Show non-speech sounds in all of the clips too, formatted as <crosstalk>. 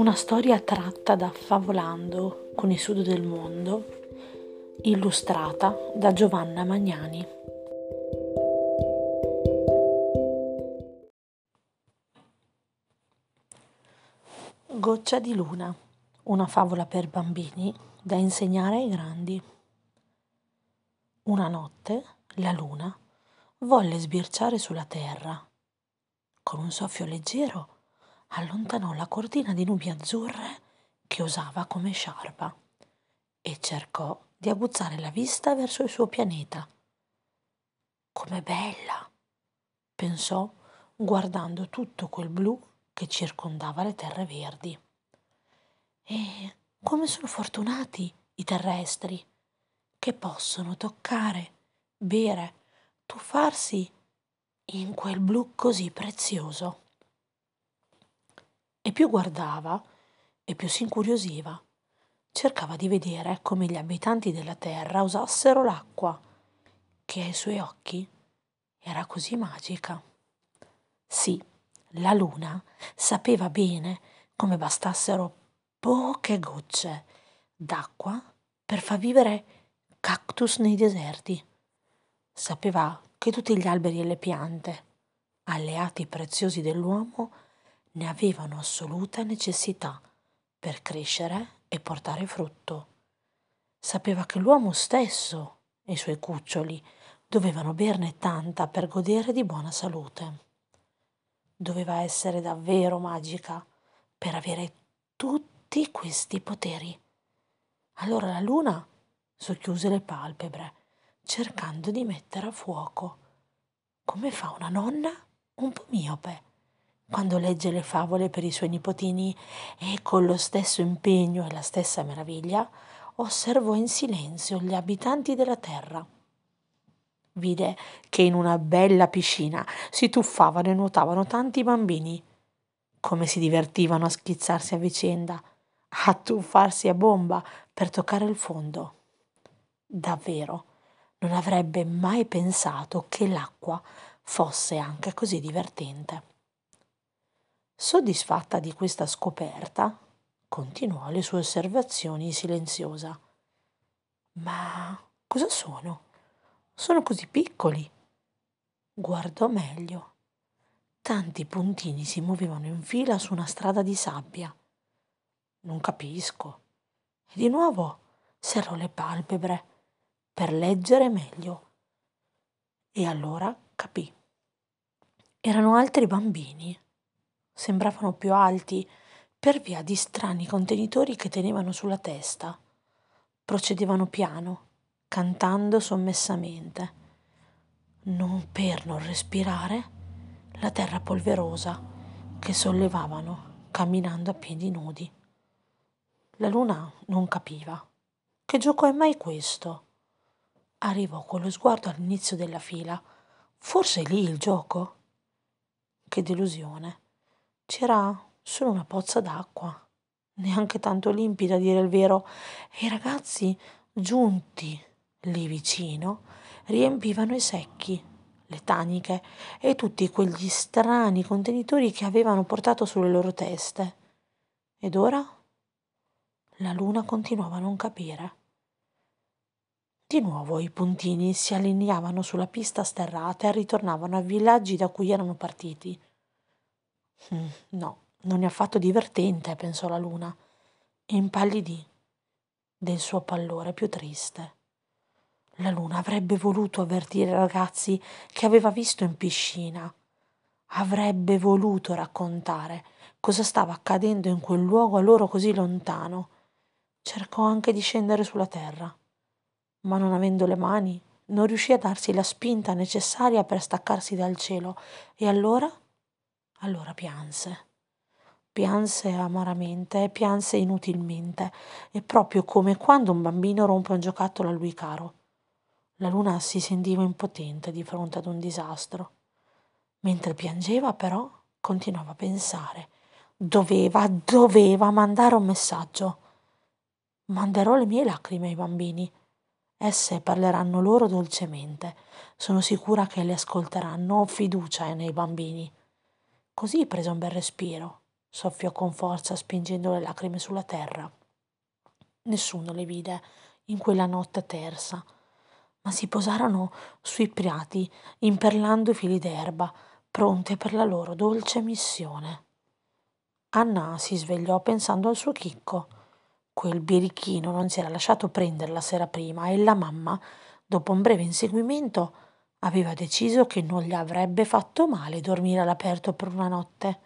Una storia tratta da Favolando con il sud del mondo, illustrata da Giovanna Magnani. Goccia di luna, una favola per bambini da insegnare ai grandi. Una notte la luna volle sbirciare sulla terra. Con un soffio leggero allontanò la cortina di nubi azzurre che usava come sciarpa e cercò di aguzzare la vista verso il suo pianeta. Com'è bella! pensò guardando tutto quel blu che circondava le terre verdi. E come sono fortunati i terrestri che possono toccare, bere, tuffarsi in quel blu così prezioso. E più guardava e più si incuriosiva. Cercava di vedere come gli abitanti della terra usassero l'acqua, che ai suoi occhi era così magica. Sì, la luna sapeva bene come bastassero poche gocce d'acqua per far vivere cactus nei deserti. Sapeva che tutti gli alberi e le piante, alleati preziosi dell'uomo, ne avevano assoluta necessità per crescere e portare frutto. Sapeva che l'uomo stesso e i suoi cuccioli dovevano berne tanta per godere di buona salute. Doveva essere davvero magica per avere tutti questi poteri. Allora la luna socchiuse le palpebre, cercando di mettere a fuoco, come fa una nonna un po' miope quando legge le favole per i suoi nipotini e con lo stesso impegno e la stessa meraviglia osservò in silenzio gli abitanti della terra. Vide che in una bella piscina si tuffavano e nuotavano tanti bambini. Come si divertivano a schizzarsi a vicenda, a tuffarsi a bomba per toccare il fondo. Davvero, non avrebbe mai pensato che l'acqua fosse anche così divertente. Soddisfatta di questa scoperta, continuò le sue osservazioni silenziosa. Ma cosa sono? Sono così piccoli. Guardò meglio. Tanti puntini si muovevano in fila su una strada di sabbia. Non capisco. E di nuovo serrò le palpebre per leggere meglio. E allora capì. Erano altri bambini sembravano più alti per via di strani contenitori che tenevano sulla testa. Procedevano piano, cantando sommessamente. Non per non respirare la terra polverosa che sollevavano camminando a piedi nudi. La luna non capiva. Che gioco è mai questo? Arrivò con lo sguardo all'inizio della fila. Forse lì il gioco? Che delusione. C'era solo una pozza d'acqua, neanche tanto limpida a dire il vero, e i ragazzi, giunti lì vicino, riempivano i secchi, le taniche e tutti quegli strani contenitori che avevano portato sulle loro teste. Ed ora? La luna continuava a non capire. Di nuovo i puntini si allineavano sulla pista sterrata e ritornavano ai villaggi da cui erano partiti. Mm, no, non è affatto divertente, pensò la luna, e impallidì del suo pallore più triste. La luna avrebbe voluto avvertire i ragazzi che aveva visto in piscina. Avrebbe voluto raccontare cosa stava accadendo in quel luogo a loro così lontano. Cercò anche di scendere sulla terra, ma non avendo le mani non riuscì a darsi la spinta necessaria per staccarsi dal cielo. E allora? Allora pianse. Pianse amaramente pianse inutilmente, e proprio come quando un bambino rompe un giocattolo a lui caro. La luna si sentiva impotente di fronte ad un disastro. Mentre piangeva, però, continuava a pensare. Doveva, doveva mandare un messaggio. Manderò le mie lacrime ai bambini. Esse parleranno loro dolcemente. Sono sicura che le ascolteranno. Ho fiducia nei bambini. Così prese un bel respiro soffiò con forza spingendo le lacrime sulla terra. Nessuno le vide in quella notte tersa, ma si posarono sui prati, imperlando i fili d'erba, pronte per la loro dolce missione. Anna si svegliò pensando al suo chicco. Quel birichino non si era lasciato prendere la sera prima e la mamma, dopo un breve inseguimento, aveva deciso che non gli avrebbe fatto male dormire all'aperto per una notte.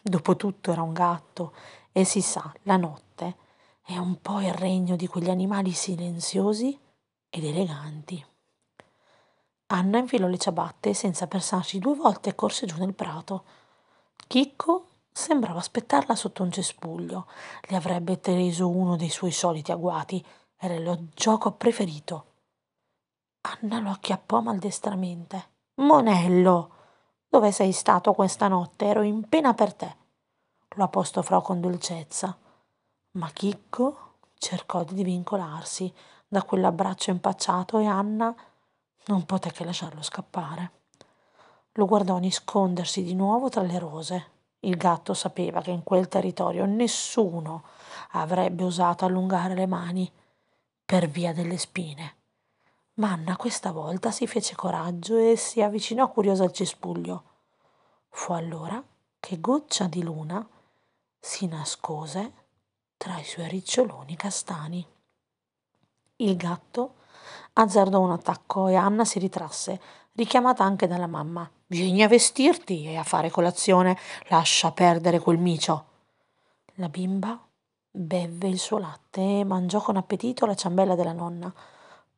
Dopotutto era un gatto e si sa, la notte è un po' il regno di quegli animali silenziosi ed eleganti. Anna infilò le ciabatte e senza pensarci due volte corse giù nel prato. Chicco sembrava aspettarla sotto un cespuglio. Le avrebbe teso uno dei suoi soliti agguati. Era il gioco preferito. Anna lo acchiappò maldestramente. Monello, dove sei stato questa notte? Ero in pena per te. Lo apostrofò con dolcezza. Ma Chicco cercò di divincolarsi da quell'abbraccio impacciato e Anna non poté che lasciarlo scappare. Lo guardò nascondersi di nuovo tra le rose. Il gatto sapeva che in quel territorio nessuno avrebbe osato allungare le mani per via delle spine. Ma Anna questa volta si fece coraggio e si avvicinò curiosa al cespuglio. Fu allora che Goccia di Luna si nascose tra i suoi riccioloni castani. Il gatto azzardò un attacco e Anna si ritrasse, richiamata anche dalla mamma. Vieni a vestirti e a fare colazione, lascia perdere quel micio. La bimba bevve il suo latte e mangiò con appetito la ciambella della nonna.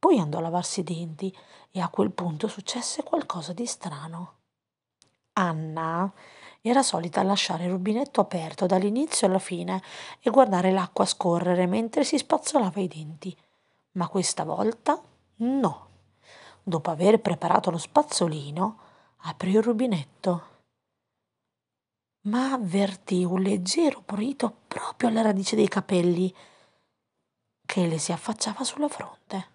Poi andò a lavarsi i denti e a quel punto successe qualcosa di strano. Anna era solita lasciare il rubinetto aperto dall'inizio alla fine e guardare l'acqua scorrere mentre si spazzolava i denti. Ma questa volta no. Dopo aver preparato lo spazzolino, aprì il rubinetto. Ma avvertì un leggero prurito proprio alla radice dei capelli che le si affacciava sulla fronte.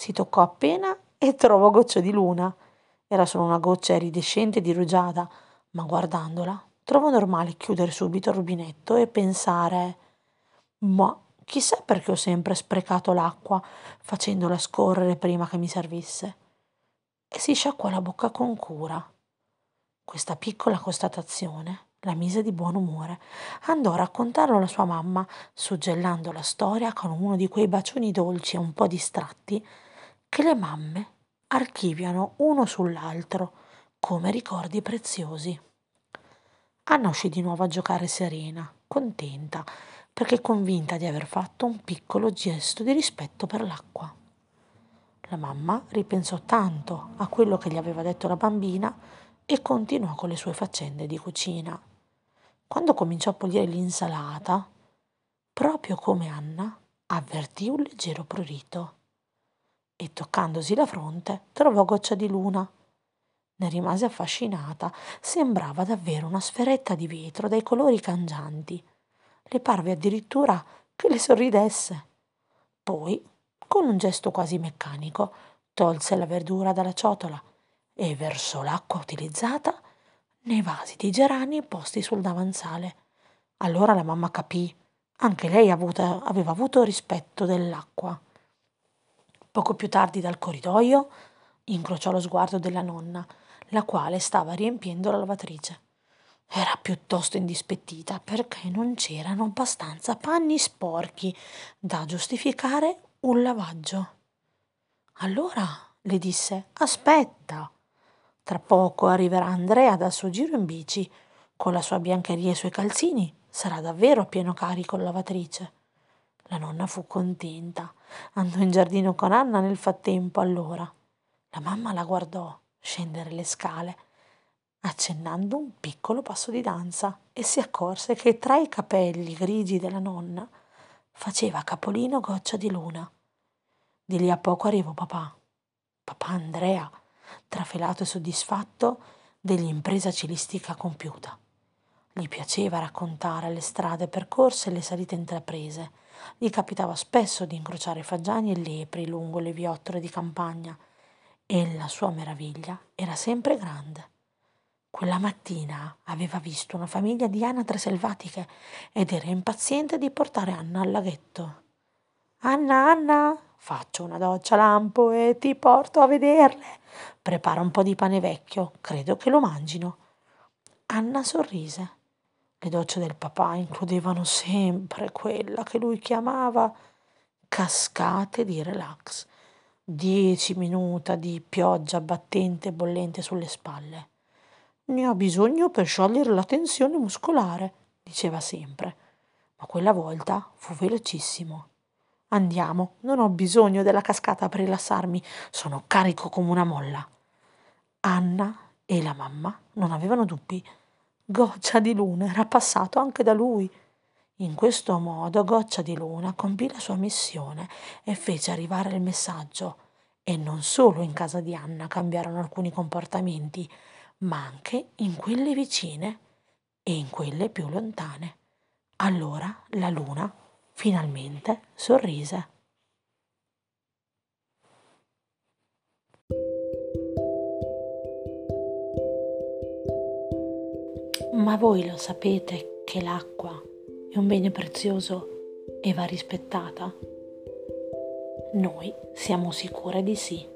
Si toccò appena e <laughs> trovò goccia di luna. Era solo una goccia iridescente di rugiada, ma guardandola trovò normale chiudere subito il rubinetto e pensare ma Chissà perché ho sempre sprecato l'acqua facendola scorrere prima che mi servisse. E si sciacquò la bocca con cura. Questa piccola constatazione la mise di buon umore. Andò a raccontarlo alla sua mamma, suggellando la storia con uno di quei bacioni dolci e un po' distratti che le mamme archiviano uno sull'altro come ricordi preziosi. Anna uscì di nuovo a giocare serena, contenta, perché convinta di aver fatto un piccolo gesto di rispetto per l'acqua. La mamma ripensò tanto a quello che gli aveva detto la bambina e continuò con le sue faccende di cucina. Quando cominciò a pulire l'insalata, proprio come Anna, avvertì un leggero prurito e toccandosi la fronte trovò goccia di luna. Ne rimase affascinata, sembrava davvero una sferetta di vetro dai colori cangianti le parve addirittura che le sorridesse. Poi, con un gesto quasi meccanico, tolse la verdura dalla ciotola e versò l'acqua utilizzata nei vasi di gerani posti sul davanzale. Allora la mamma capì. Anche lei avuto, aveva avuto rispetto dell'acqua. Poco più tardi dal corridoio incrociò lo sguardo della nonna, la quale stava riempiendo la lavatrice. Era piuttosto indispettita perché non c'erano abbastanza panni sporchi da giustificare un lavaggio. Allora le disse: Aspetta. Tra poco arriverà Andrea dal suo giro in bici. Con la sua biancheria e i suoi calzini sarà davvero a pieno carico la lavatrice. La nonna fu contenta. Andò in giardino con Anna nel frattempo allora. La mamma la guardò scendere le scale accennando un piccolo passo di danza e si accorse che tra i capelli grigi della nonna faceva capolino goccia di luna. Di lì a poco arrivò papà, papà Andrea, trafelato e soddisfatto dell'impresa cilistica compiuta. Gli piaceva raccontare le strade percorse e le salite intraprese. Gli capitava spesso di incrociare fagiani e lepri lungo le viottole di campagna e la sua meraviglia era sempre grande Quella mattina aveva visto una famiglia di anatre selvatiche ed era impaziente di portare Anna al laghetto. Anna, Anna, faccio una doccia lampo e ti porto a vederle. Prepara un po' di pane vecchio, credo che lo mangino. Anna sorrise. Le docce del papà includevano sempre quella che lui chiamava cascate di relax. Dieci minuti di pioggia battente e bollente sulle spalle. Ne ho bisogno per sciogliere la tensione muscolare, diceva sempre, ma quella volta fu velocissimo. Andiamo, non ho bisogno della cascata per rilassarmi, sono carico come una molla. Anna e la mamma non avevano dubbi. Goccia di luna era passato anche da lui. In questo modo Goccia di Luna compì la sua missione e fece arrivare il messaggio. E non solo in casa di Anna cambiarono alcuni comportamenti, ma anche in quelle vicine e in quelle più lontane. Allora la luna finalmente sorrise. Ma voi lo sapete che l'acqua è un bene prezioso e va rispettata? Noi siamo sicure di sì.